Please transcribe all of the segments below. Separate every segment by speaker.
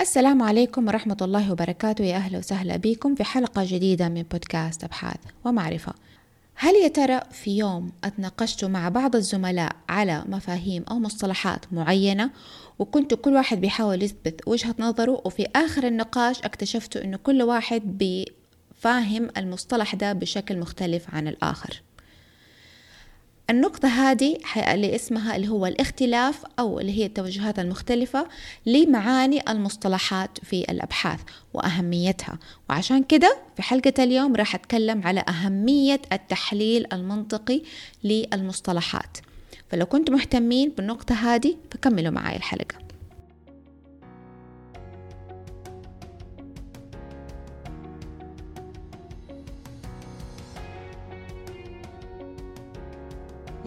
Speaker 1: السلام عليكم ورحمة الله وبركاته. يا أهلا وسهلا بكم في حلقة جديدة من بودكاست أبحاث ومعرفة. هل يا ترى في يوم اتناقشتوا مع بعض الزملاء على مفاهيم أو مصطلحات معينة؟ وكنتوا كل واحد بيحاول يثبت وجهة نظره وفي آخر النقاش اكتشفتوا أنه كل واحد بفاهم المصطلح ده بشكل مختلف عن الآخر. النقطة هذه اللي اسمها اللي هو الاختلاف أو اللي هي التوجهات المختلفة لمعاني المصطلحات في الأبحاث وأهميتها. وعشان كده في حلقة اليوم راح أتكلم على أهمية التحليل المنطقي للمصطلحات. فلو كنتم مهتمين بالنقطة هذه فكملوا معي الحلقة.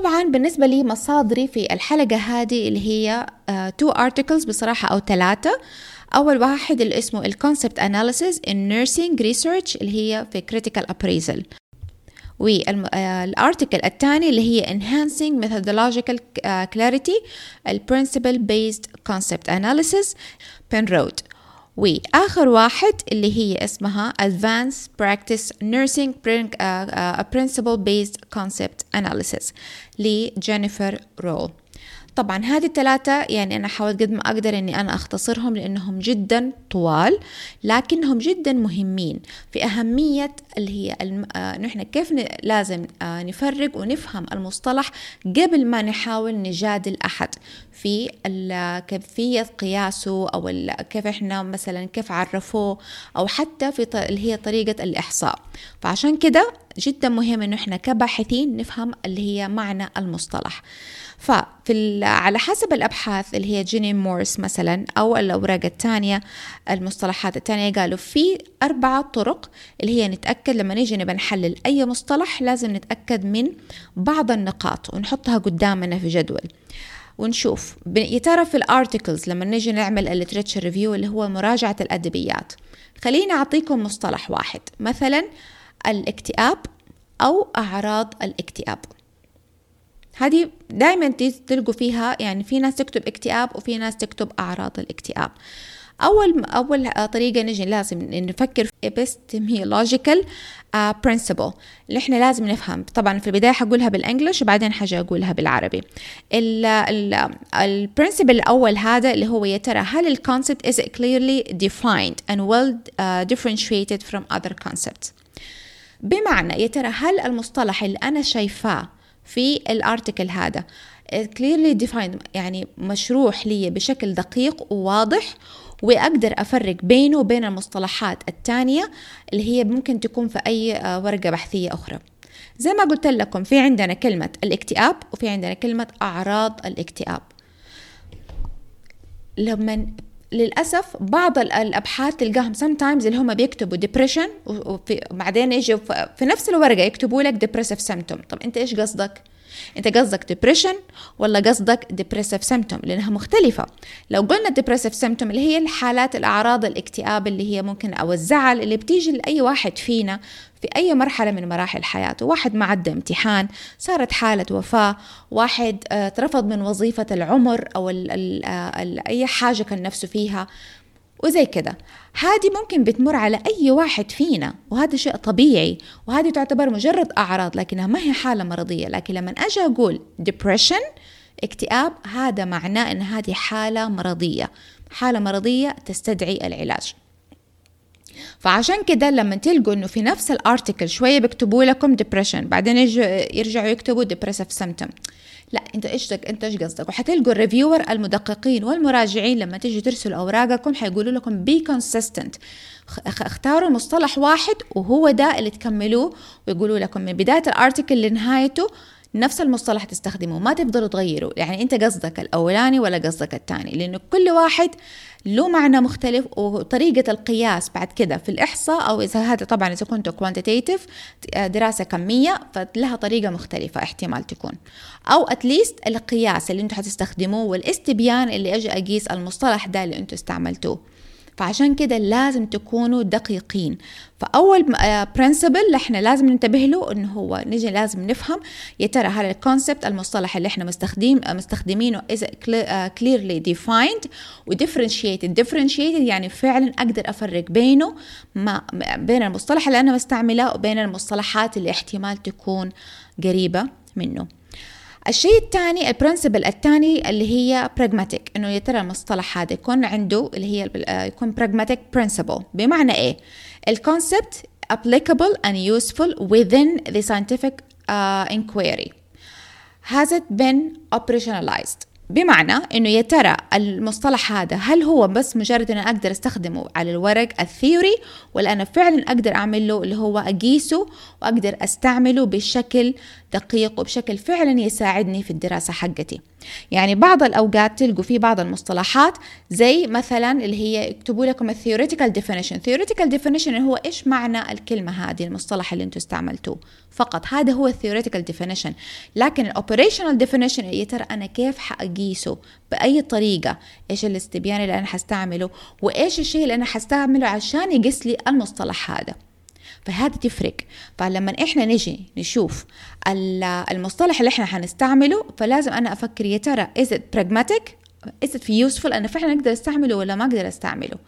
Speaker 1: طبعا بالنسبة لي مصادري في الحلقة هذه اللي هي two uh, articles بصراحة أو ثلاثة. أول واحد اللي اسمه ال concept analysis in nursing research اللي هي في critical appraisal. وال article الثاني اللي هي enhancing methodological clarity ال principle based concept analysis Penrode وآخر واحد اللي هي اسمها Advanced Practice Nursing Principle Based Concept Analysis لجينيفر رول طبعا هذه الثلاثة يعني أنا حاولت قد ما أقدر إني أنا أختصرهم لأنهم جدا طوال لكنهم جدا مهمين في أهمية اللي هي الم... آه نحن كيف ن... لازم آه نفرق ونفهم المصطلح قبل ما نحاول نجادل أحد في كيفية قياسه أو ال... كيف إحنا مثلا كيف عرفوه أو حتى في ط... اللي هي طريقة الإحصاء. فعشان كده جدا مهم إنه إحنا كباحثين نفهم اللي هي معنى المصطلح. ففي على حسب الأبحاث اللي هي جيني مورس مثلا أو الأوراق الثانية المصطلحات الثانية قالوا في أربعة طرق اللي هي نتأكد لما نيجي نبى نحلل أي مصطلح لازم نتأكد من بعض النقاط ونحطها قدامنا في جدول. ونشوف. يا ترى في ال articles لما نيجي نعمل ال literature review اللي هو مراجعة الأدبيات. خليني أعطيكم مصطلح واحد. مثلا الاكتئاب أو أعراض الاكتئاب. هذه دائما تلقوا فيها يعني في ناس تكتب اكتئاب وفي ناس تكتب أعراض الاكتئاب. أول أول طريقة نجي لازم نفكر في epistemological uh, principle. اللي إحنا لازم نفهم. طبعا في البداية حقولها بالإنجلش وبعدين حاجة أقولها بالعربي. البرنسبل الأول هذا اللي هو يا ترى هل الكونسبت is clearly defined and well uh, differentiated from other concepts بمعنى يا ترى هل المصطلح اللي أنا شايفاه في الارتكل هذا. Clearly defined يعني مشروح لي بشكل دقيق وواضح وأقدر أفرق بينه وبين المصطلحات الثانية اللي هي ممكن تكون في أي ورقة بحثية أخرى. زي ما قلت لكم في عندنا كلمة الاكتئاب وفي عندنا كلمة أعراض الاكتئاب. لما للأسف بعض الأبحاث تلقاهم sometimes اللي هم بيكتبوا depression وبعدين يجوا في نفس الورقة يكتبوا لك depressive symptom طب أنت إيش قصدك؟ انت قصدك depression ولا قصدك depressive symptom لأنها مختلفة. لو قلنا depressive symptom اللي هي الحالات الأعراض الاكتئاب اللي هي ممكن أو الزعل اللي بتيجي لأي واحد فينا في أي مرحلة من مراحل حياته. واحد ما عدى امتحان صارت حالة وفاة واحد اترفض من وظيفة العمر أو ال ال ال أي حاجة كان نفسه فيها. وزي كده. هذه ممكن بتمر على أي واحد فينا وهذا شيء طبيعي وهذه تعتبر مجرد أعراض لكنها ما هي حالة مرضية. لكن لما أجي أقول depression اكتئاب هذا معناه أن هذه حالة مرضية. حالة مرضية تستدعي العلاج. فعشان كده لما تلقوا إنه في نفس ال article شوية بيكتبوا لكم depression بعدين يرجعوا يكتبوا depressive symptom. لا انت إيش انت إيش قصدك؟ وحتلقوا ال reviewer المدققين والمراجعين لما تيجي ترسلوا أوراقكم حيقولوا لكم be consistent اختاروا مصطلح واحد وهو ده اللي تكملوه ويقولوا لكم من بداية الارتكل لنهايته نفس المصطلح تستخدمه ما تفضلوا تغيروا. يعني أنت قصدك الأولاني ولا قصدك الثاني؟ لأنه كل واحد له معنى مختلف وطريقة القياس بعد كده في الإحصاء أو إذا هذا طبعا إذا كنت كوانتيتيف دراسة كمية فلها طريقة مختلفة احتمال تكون. أو أتليست القياس اللي أنتم حتستخدموه والاستبيان اللي أجي أقيس المصطلح ده اللي أنتم استعملتوه. فعشان كده لازم تكونوا دقيقين. فأول principle اللي إحنا لازم ننتبه له انه هو نجي لازم نفهم يا ترى هل ال concept المصطلح اللي إحنا مستخدم مستخدمينه is clearly defined و differentiated. differentiated يعني فعلا أقدر أفرق بينه ما بين المصطلح اللي أنا مستعمله وبين المصطلحات اللي احتمال تكون قريبة منه. الشيء الثاني ال principle الثاني اللي هي pragmatic إنه يا ترى المصطلح هذا يكون عنده اللي هي يكون pragmatic principle بمعنى إيه؟ ال concept applicable and useful within the scientific uh, inquiry. Has it been operationalized? بمعنى إنه يا ترى المصطلح هذا هل هو بس مجرد إن أقدر أستخدمه على الورق ال theory ولا أنا فعلا أقدر أعمل له اللي هو أقيسه وأقدر أستعمله بشكل دقيق وبشكل فعلا يساعدني في الدراسة حقتي؟ يعني بعض الأوقات تلقوا في بعض المصطلحات زي مثلا اللي هي يكتبوا لكم ال theoretical definition theoretical definition هو إيش معنى الكلمة هذه المصطلح اللي أنتم استعملتوه؟ فقط هذا هو ال theoretical definition لكن ال operational definition يا ترى أنا كيف حقيسه بأي طريقة. إيش الاستبيان اللي أنا حستعمله؟ وإيش الشيء اللي أنا حستعمله عشان يقيس لي المصطلح هذا؟ فهذا تفرق. فلما إحنا نجي نشوف المصطلح اللي إحنا حنستعمله فلازم أنا أفكر يا ترى is it pragmatic is it useful أنا فعلا أقدر أستعمله ولا ما أقدر أستعمله؟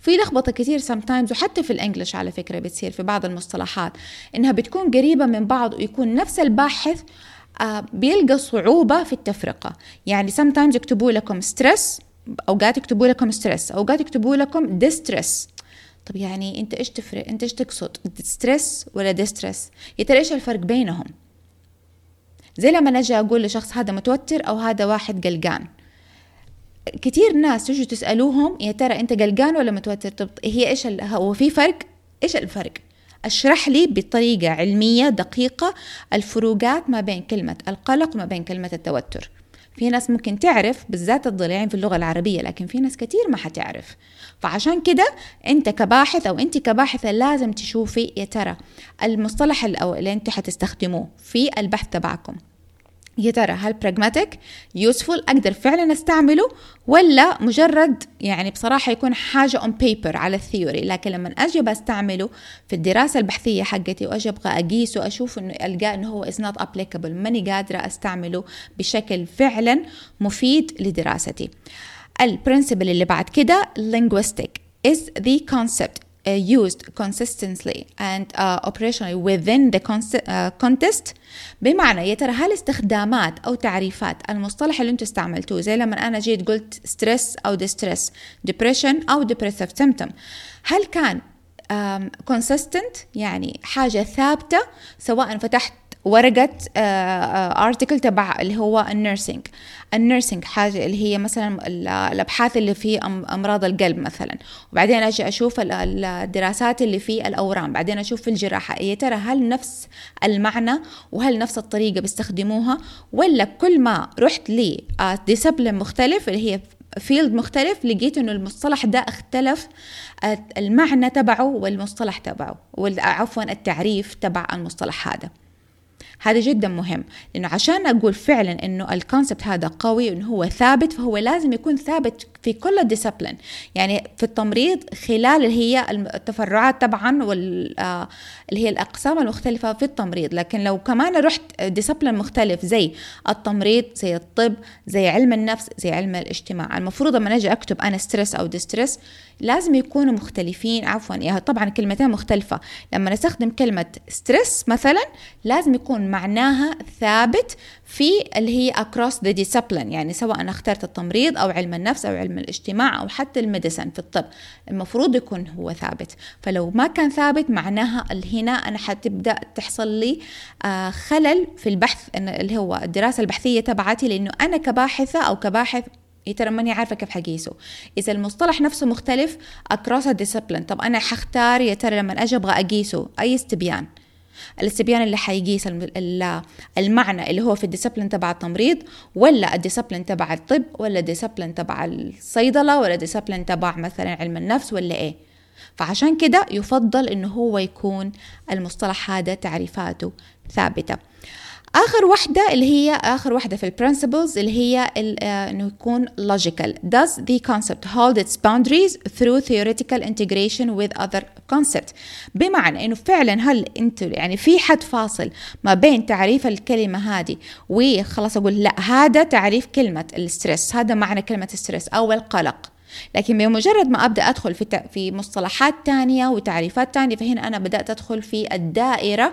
Speaker 1: في لخبطة كثير sometimes وحتى في الإنجليش على فكرة بتصير في بعض المصطلحات إنها بتكون قريبة من بعض ويكون نفس الباحث بيلقى صعوبة في التفرقة. يعني sometimes يكتبوا لكم stress أوقات يكتبوا لكم stress أوقات يكتبوا لكم distress. طب يعني أنت إيش تفرق؟ أنت إيش تقصد؟ stress ولا distress يا ترى إيش الفرق بينهم؟ زي لما نجي أقول لشخص هذا متوتر أو هذا واحد قلقان. كثير ناس تجوا تسألوهم يا ترى أنت قلقان ولا متوتر؟ طب هي إيش هو في فرق؟ إيش الفرق؟ أشرح لي بطريقة علمية دقيقة الفروقات ما بين كلمة القلق وما بين كلمة التوتر. في ناس ممكن تعرف بالذات الضليعين في اللغة العربية لكن في ناس كتير ما حتعرف. فعشان كده أنت كباحث أو أنت كباحثة لازم تشوفي يا ترى المصطلح اللي انت حتستخدموه في البحث تبعكم. يا ترى هل pragmatic useful أقدر فعلا أستعمله ولا مجرد يعني بصراحة يكون حاجة on paper على ال theory لكن لما أجي بستعمله في الدراسة البحثية حقتي وأجي أبغى أقيسه أشوف إنه ألقى إنه هو is not applicable ماني قادرة أستعمله بشكل فعلا مفيد لدراستي. البرنسبل اللي بعد كده linguistic is the concept. Uh, used consistently and uh, operationally within the uh, context بمعنى يا ترى هل استخدامات أو تعريفات المصطلح اللي أنتم استعملتوه زي لما أنا جيت قلت stress أو distress depression أو depressive symptom هل كان um, consistent يعني حاجة ثابتة سواء فتحت ورقة article تبع اللي هو ال nursing ال nursing حاجة اللي هي مثلا الأبحاث اللي في أمراض القلب مثلا. وبعدين أجي أشوف الدراسات اللي في الأورام. بعدين أشوف في الجراحة يا ترى هل نفس المعنى وهل نفس الطريقة بيستخدموها؟ ولا كل ما رحت لي discipline مختلف اللي هي field مختلف لقيت إنه المصطلح ده اختلف المعنى تبعه والمصطلح تبعه عفوا التعريف تبع المصطلح هذا. هذا جدا مهم لأنه عشان أقول فعلا إنه ال concept هذا قوي انه هو ثابت فهو لازم يكون ثابت في كل ال discipline يعني في التمريض خلال اللي هي التفرعات طبعا وال آه، اللي هي الأقسام المختلفة في التمريض. لكن لو كمان رحت discipline مختلف زي التمريض زي الطب زي علم النفس زي علم الاجتماع المفروض لما أجي أكتب أنا stress أو distress لازم يكونوا مختلفين. عفوا يعني طبعا كلمتين مختلفة. لما نستخدم كلمة stress مثلا لازم يكون معناها ثابت في اللي هي across the discipline يعني سواء أنا اخترت التمريض أو علم النفس أو علم الاجتماع أو حتى ال medicine في الطب المفروض يكون هو ثابت. فلو ما كان ثابت معناها هنا أنا حتبدأ تحصل لي آه، خلل في البحث اللي هو الدراسة البحثية تبعتي لأنه أنا كباحثة أو كباحث ترى ماني عارفة كيف حقيسه. إذا المصطلح نفسه مختلف across a discipline طب أنا حختار يا ترى لما أجي أبغى أقيسه أي استبيان. الاستبيان اللي حيقيس المعنى اللي هو في ال discipline تبع التمريض ولا ال discipline تبع الطب ولا ال discipline تبع الصيدلة ولا ال discipline تبع مثلا علم النفس ولا إيه. فعشان كده يفضل إنه هو يكون المصطلح هذا تعريفاته ثابتة. آخر وحدة اللي هي آخر وحدة في ال principles اللي هي آه، إنه يكون logical. Does the concept hold its boundaries through theoretical integration with other concepts بمعنى إنه فعلا هل أنتوا يعني في حد فاصل ما بين تعريف الكلمة هذه وخلاص أقول لا هذا تعريف كلمة ال stress هذا معنى كلمة ال stress أو القلق. لكن بمجرد ما أبدأ أدخل في في مصطلحات تانية وتعريفات تانية فهنا أنا بدأت أدخل في الدائرة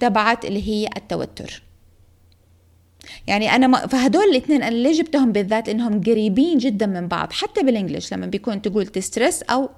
Speaker 1: تبعت اللي هي التوتر. يعني أنا ما فهدول الاثنين أنا ليه جبتهم بالذات؟ انهم قريبين جدا من بعض. حتى بال English لما بيكون تقول stress أو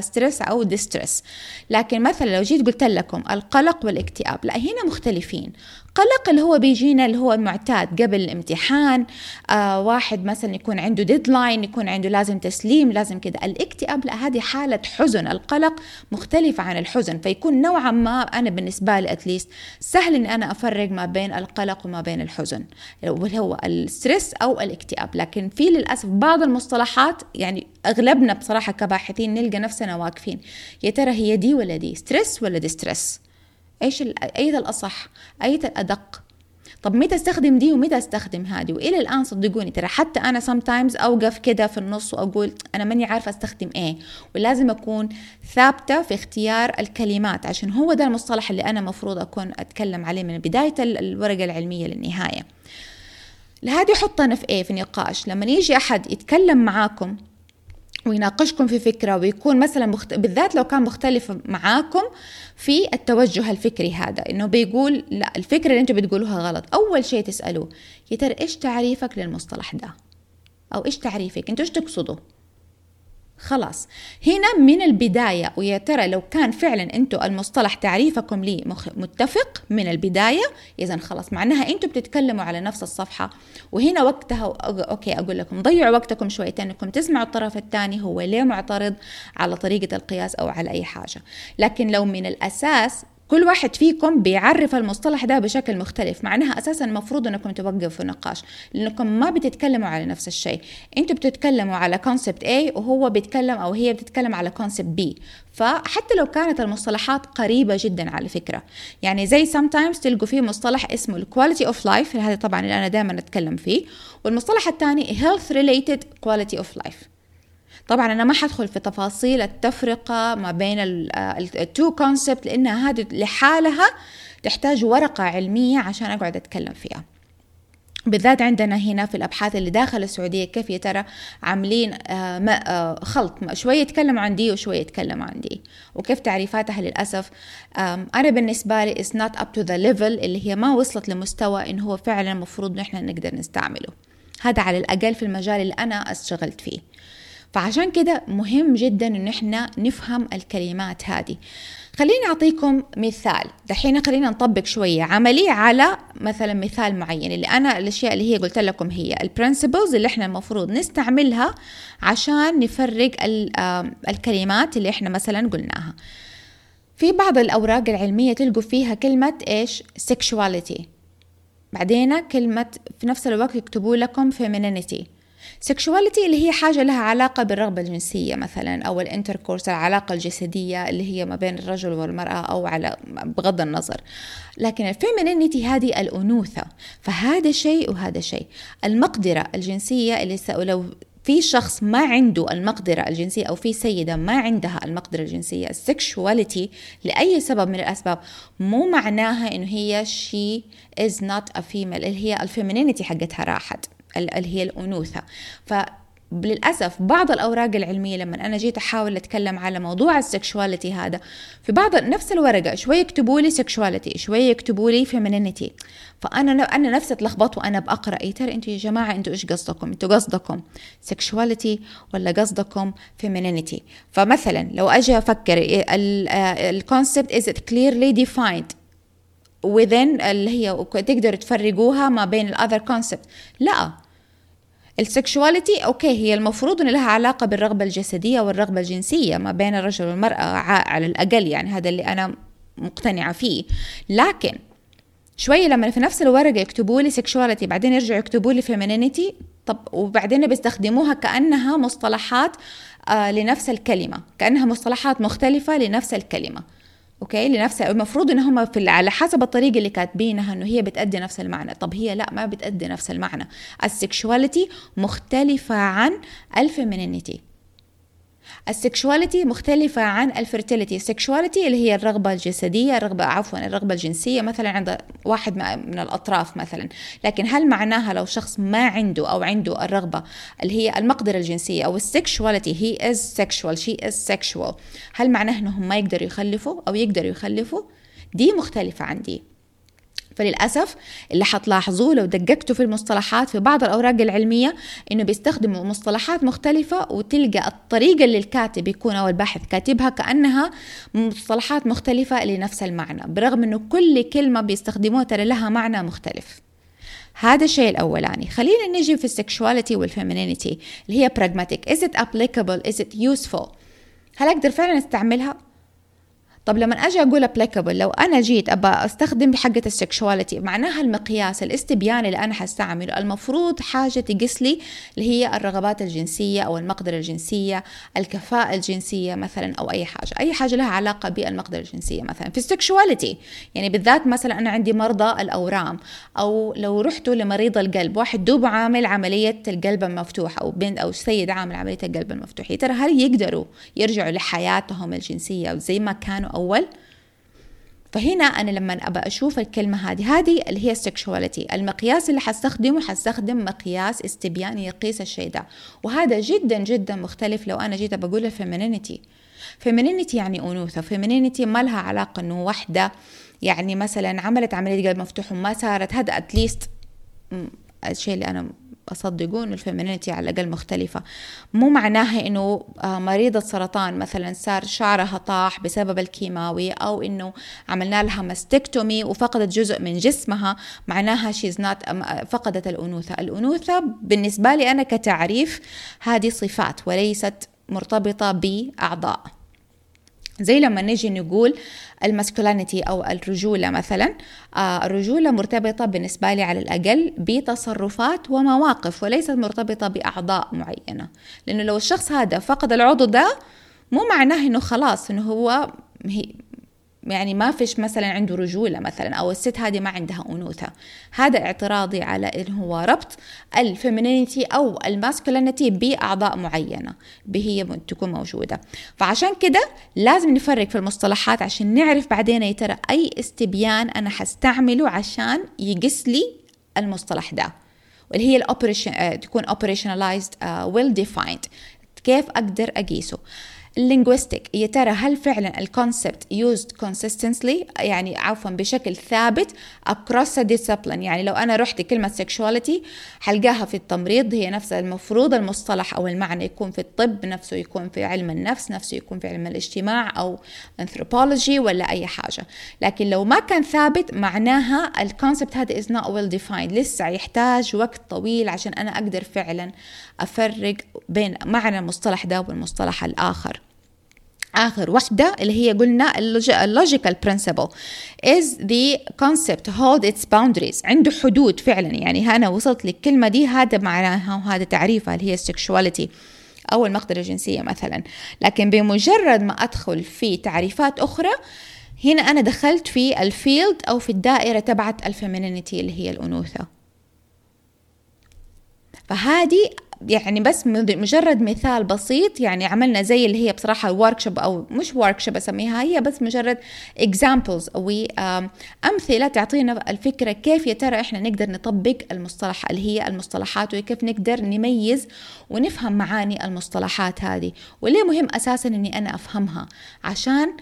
Speaker 1: stress أو distress لكن مثلا لو جيت قلت لكم القلق والاكتئاب لا هنا مختلفين. قلق اللي هو بيجينا اللي هو المعتاد قبل الامتحان آه واحد مثلا يكون عنده deadline يكون عنده لازم تسليم لازم كده. الاكتئاب لا هذه حالة حزن. القلق مختلفة عن الحزن فيكون نوعا ما أنا بالنسبة لي at least سهل إني أنا أفرق ما بين القلق وما بين الحزن. اللي هو ال stress أو الاكتئاب. لكن في للأسف بعض المصطلحات يعني أغلبنا بصراحة كباحثين نلقى نفسنا واقفين. يا ترى هي دي ولا دي؟ stress ولا distress؟ إيش اي الأصح؟ اي الأدق؟ طب متى استخدم دي ومتى استخدم هذه؟ وإلى الآن صدقوني ترى حتى أنا sometimes أوقف كده في النص وأقول أنا ماني عارفة أستخدم إيه ولازم أكون ثابتة في اختيار الكلمات عشان هو ده المصطلح اللي أنا مفروض أكون أتكلم عليه من بداية الورقة العلمية للنهاية. لهذه حطنا في إيه في نقاش لما يجي أحد يتكلم معاكم ويناقشكم في فكرة ويكون مثلا مخت... بالذات لو كان مختلف معاكم في التوجه الفكري هذا إنه بيقول لا الفكرة اللي أنتم بتقولوها غلط. أول شيء تسألوه يا ترى إيش تعريفك للمصطلح ده؟ أو إيش تعريفك؟ أنتوا إيش تقصدوا؟ خلاص. هنا من البداية ويا ترى لو كان فعلا أنتوا المصطلح تعريفكم لي متفق من البداية اذا خلاص معناها أنتوا بتتكلموا على نفس الصفحة. وهنا وقتها أوكي أقول لكم ضيعوا وقتكم شويتين إنكم تسمعوا الطرف الثاني هو ليه معترض على طريقة القياس أو على أي حاجة. لكن لو من الأساس كل واحد فيكم بيعرف المصطلح ده بشكل مختلف معناها أساسا المفروض إنكم توقفوا النقاش لأنكم ما بتتكلموا على نفس الشيء. أنتوا بتتكلموا على concept A وهو بيتكلم أو هي بتتكلم على concept B. فحتى لو كانت المصطلحات قريبة جدا على فكرة. يعني زي sometimes تلقوا فيه مصطلح اسمه ال quality of life هذا طبعا اللي أنا دائما أتكلم فيه. والمصطلح الثاني health related quality of life. طبعا أنا ما حدخل في تفاصيل التفرقة ما بين ال two concept لانها هذه لحالها تحتاج ورقة علمية عشان أقعد أتكلم فيها. بالذات عندنا هنا في الأبحاث اللي داخل السعودية كيف يا ترى عاملين آه، آه، خلط شوية يتكلموا عن دي وشويه يتكلموا عن دي وكيف تعريفاتها للأسف. أنا بالنسبة لي is not up to the level اللي هي ما وصلت لمستوى انه هو فعلا المفروض نحن نقدر نستعمله. هذا على الأقل في المجال اللي أنا أشتغلت فيه. فعشان كده مهم جدا إن إحنا نفهم الكلمات هذه. خليني أعطيكم مثال. دحين خلينا نطبق شوية. عملي على مثلا مثال معين. اللي أنا الأشياء اللي هي قلت لكم هي. ال principles اللي إحنا المفروض نستعملها عشان نفرق الكلمات اللي إحنا مثلا قلناها. في بعض الأوراق العلمية تلقوا فيها كلمة إيش؟ sexuality. بعدين كلمة في نفس الوقت يكتبوا لكم femininity. sexuality اللي هي حاجة لها علاقة بالرغبة الجنسية مثلا أو ال intercourse العلاقة الجسدية اللي هي ما بين الرجل والمرأة أو على بغض النظر. لكن ال femininity هذه الأنوثة. فهذا شيء وهذا شيء. المقدرة الجنسية اللي لو في شخص ما عنده المقدرة الجنسية أو في سيدة ما عندها المقدرة الجنسية ال sexuality لأي سبب من الأسباب مو معناها إنه هي she is not a female. اللي هي ال femininity حقتها راحت. اللي هي الأنوثة. ف للأسف بعض الأوراق العلمية لما أنا جيت أحاول أتكلم على موضوع ال sexuality هذا في بعض نفس الورقة شوي يكتبوا لي sexuality شوي يكتبوا لي femininity فأنا أنا نفسي اتلخبطت وأنا بقرأ إيه ترى أنتوا يا جماعة أنتوا إيش قصدكم؟ أنتوا قصدكم sexuality ولا قصدكم femininity فمثلا لو أجي أفكر ال concept it clearly defined within اللي هي تقدروا تفرقوها ما بين ال other concept لا. ال sexuality okay هي المفروض إن لها علاقة بالرغبة الجسدية والرغبة الجنسية ما بين الرجل والمرأة على الأقل يعني هذا اللي أنا مقتنعة فيه. لكن شوية لما في نفس الورقة يكتبوا لي sexuality بعدين يرجعوا يكتبوا لي femininity طب وبعدين بيستخدموها كأنها مصطلحات آه لنفس الكلمة كأنها مصطلحات مختلفة لنفس الكلمة. okay؟ لنفس المفروض إن هم في على حسب الطريقة اللي كاتبينها إنه هي بتأدي نفس المعنى. طب هي لأ ما بتأدي نفس المعنى. ال sexuality مختلفة عن ال femininity ال sexuality مختلفة عن ال fertility ال sexuality اللي هي الرغبة الجسدية الرغبة عفوا الرغبة الجنسية مثلا عند واحد من الأطراف مثلا. لكن هل معناها لو شخص ما عنده أو عنده الرغبة اللي هي المقدرة الجنسية أو ال sexuality هي is sexual she is sexual هل معناه أنهم ما يقدروا يخلفوا أو يقدروا يخلفوا؟ دي مختلفة عن دي فللأسف اللي حتلاحظوه لو دققتوا في المصطلحات في بعض الأوراق العلمية إنه بيستخدموا مصطلحات مختلفة وتلقى الطريقة اللي الكاتب يكون أو الباحث كاتبها كأنها مصطلحات مختلفة لنفس المعنى برغم إنه كل كلمة بيستخدموها ترى لها معنى مختلف. هذا الشيء الأولاني. خلينا نجي في ال sexuality وال femininity اللي هي pragmatic is it applicable? Is it useful? هل أقدر فعلا أستعملها؟ طب لما أجي أقول applicable لو أنا جيت أبى أستخدم حقة ال sexuality معناها المقياس الاستبيان اللي أنا حستعمله المفروض حاجة تقيس لي اللي هي الرغبات الجنسية أو المقدرة الجنسية الكفاءة الجنسية مثلا أو أي حاجة. أي حاجة لها علاقة بالمقدرة الجنسية مثلا. في ال sexuality يعني بالذات مثلا أنا عندي مرضى الأورام أو لو رحتوا لمريض القلب واحد دوب عامل عملية القلب المفتوح أو بنت أو سيد عامل عملية القلب المفتوح ترى هل يقدروا يرجعوا لحياتهم الجنسية زي ما كانوا أول فهنا أنا لما أبى أشوف الكلمة هذه هذه اللي هي ال sexuality المقياس اللي حستخدمه حستخدم مقياس استبياني يقيس الشيء ده. وهذا جدا جدا مختلف لو أنا جيت بقول ال femininity femininity يعني أنوثة femininity ما لها علاقة أنه واحدة يعني مثلا عملت عملية قلب مفتوح وما صارت هذا at least الشيء اللي أنا أصدقوا إنه ال femininity على الأقل مختلفة. مو معناها إنه آه، مريضة سرطان مثلا صار شعرها طاح بسبب الكيماوي أو إنه عملنا لها mastectomy وفقدت جزء من جسمها معناها she's not فقدت الأنوثة. الأنوثة بالنسبة لي أنا كتعريف هذه صفات وليست مرتبطة بأعضاء. زي لما نجي نقول ال masculinity أو الرجولة مثلا آه الرجولة مرتبطة بالنسبة لي على الأقل بتصرفات ومواقف وليست مرتبطة بأعضاء معينة. لأنه لو الشخص هذا فقد العضو ده مو معناه إنه خلاص إنه هو يعني ما فيش مثلا عنده رجولة مثلا أو الست هذه ما عندها أنوثة. هذا اعتراضي على إنه هو ربط ال femininity أو ال masculinity بأعضاء معينة هي تكون موجودة. فعشان كده لازم نفرق في المصطلحات عشان نعرف بعدين يا ترى أي استبيان أنا حستعمله عشان يقيس لي المصطلح ده. واللي هي ال operation آه، تكون operationalized uh, well defined. كيف أقدر أقيسه؟ ال linguistic يا ترى هل فعلا ال concept used consistently يعني عفوا بشكل ثابت across a discipline. يعني لو أنا رحت كلمة sexuality حلقاها في التمريض هي نفس المفروض المصطلح أو المعنى يكون في الطب نفسه يكون في علم النفس نفسه يكون في علم الاجتماع أو anthropology ولا أي حاجة. لكن لو ما كان ثابت معناها ال concept هذا is not well defined. لسه يحتاج وقت طويل عشان أنا أقدر فعلا أفرق بين معنى المصطلح ده والمصطلح الآخر. آخر واحدة اللي هي قلنا ال logical principle is the concept hold its boundaries. عنده حدود فعلا. يعني أنا وصلت للكلمة دي هذا معناها وهذا تعريفها اللي هي sexuality أو المقدرة الجنسية مثلا. لكن بمجرد ما أدخل في تعريفات أخرى هنا أنا دخلت في ال field أو في الدائرة تبعت ال femininity اللي هي الأنوثة. فهذه يعني بس مجرد مثال بسيط يعني عملنا زي اللي هي بصراحة workshop أو مش workshop أسميها هي بس مجرد examples. أو أمثلة تعطينا الفكرة كيف يا ترى إحنا نقدر نطبق المصطلح اللي هي المصطلحات وكيف نقدر نميز ونفهم معاني المصطلحات هذه. وليه مهم أساسا إني أنا أفهمها؟ عشان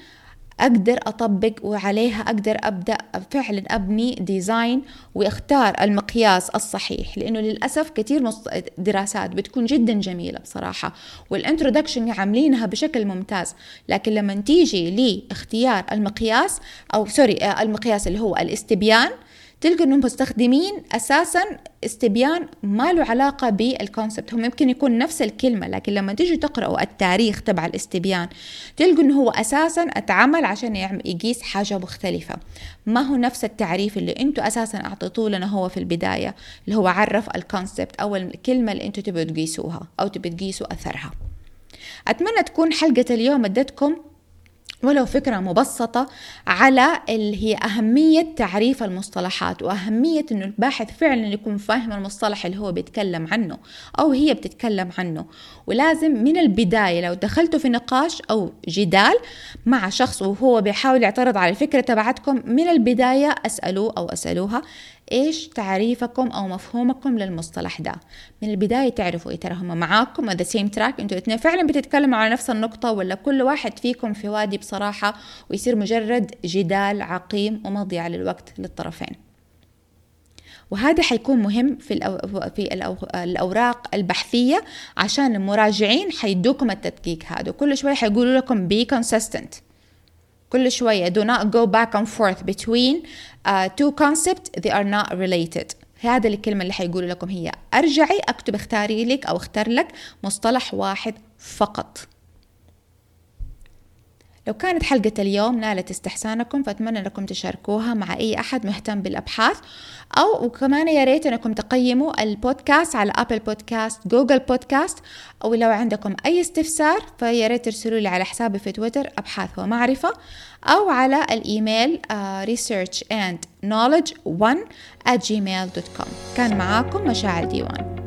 Speaker 1: أقدر أطبق وعليها أقدر أبدأ فعلا أبني design وأختار المقياس الصحيح لأنه للأسف كثير دراسات بتكون جدا جميلة بصراحة وال introduction عاملينها بشكل ممتاز لكن لما تيجي لاختيار المقياس أو sorry المقياس اللي هو الاستبيان تلقوا انهم مستخدمين أساسا استبيان ما له علاقة بال concept هم يمكن يكون نفس الكلمة لكن لما تيجوا تقراوا التاريخ تبع الاستبيان تلقوا إنه هو أساسا اتعمل عشان يقيس حاجة مختلفة. ما هو نفس التعريف اللي أنتم أساسا أعطيتوه لنا هو في البداية اللي هو عرف الكونسبت أو الكلمة اللي أنتم تبغوا تقيسوها أو تبغوا تقيسوا أثرها. أتمنى تكون حلقة اليوم أدتكم ولو فكرة مبسطة على اللي هي أهمية تعريف المصطلحات وأهمية أنه الباحث فعلا يكون فاهم المصطلح اللي هو بيتكلم عنه أو هي بتتكلم عنه. ولازم من البداية لو دخلتوا في نقاش أو جدال مع شخص وهو بيحاول يعترض على الفكرة تبعتكم من البداية أسألوه أو أسألوها إيش تعريفكم أو مفهومكم للمصطلح ده؟ من البداية تعرفوا إيه ترى هم معاكم ذا سيم تراك أنتوا الاثنين فعلا بتتكلموا على نفس النقطة ولا كل واحد فيكم في وادي بصراحة ويصير مجرد جدال عقيم ومضيعة للوقت للطرفين؟ وهذا حيكون مهم في الأو... في الأو... الأوراق البحثية عشان المراجعين حيدوكم التدقيق هذا. وكل شوي حيقولوا لكم be consistent. كل شوية do not go back and forth between uh, two concepts they are not related. هذا الكلمة اللي حيقولوا لكم هي. أرجعي أكتب اختاري لك أو اختار لك مصطلح واحد فقط. لو كانت حلقة اليوم نالت استحسانكم فأتمنى أنكم تشاركوها مع أي أحد مهتم بالأبحاث. أو وكمان يا ريت أنكم تقيموا البودكاست على Apple Podcast Google Podcast أو لو عندكم أي استفسار فيا ريت ترسلوا لي على حسابي في تويتر أبحاث ومعرفة. أو على الإيميل uh, research and knowledge 1 at gmail.com كان معاكم مشاعر ديوان.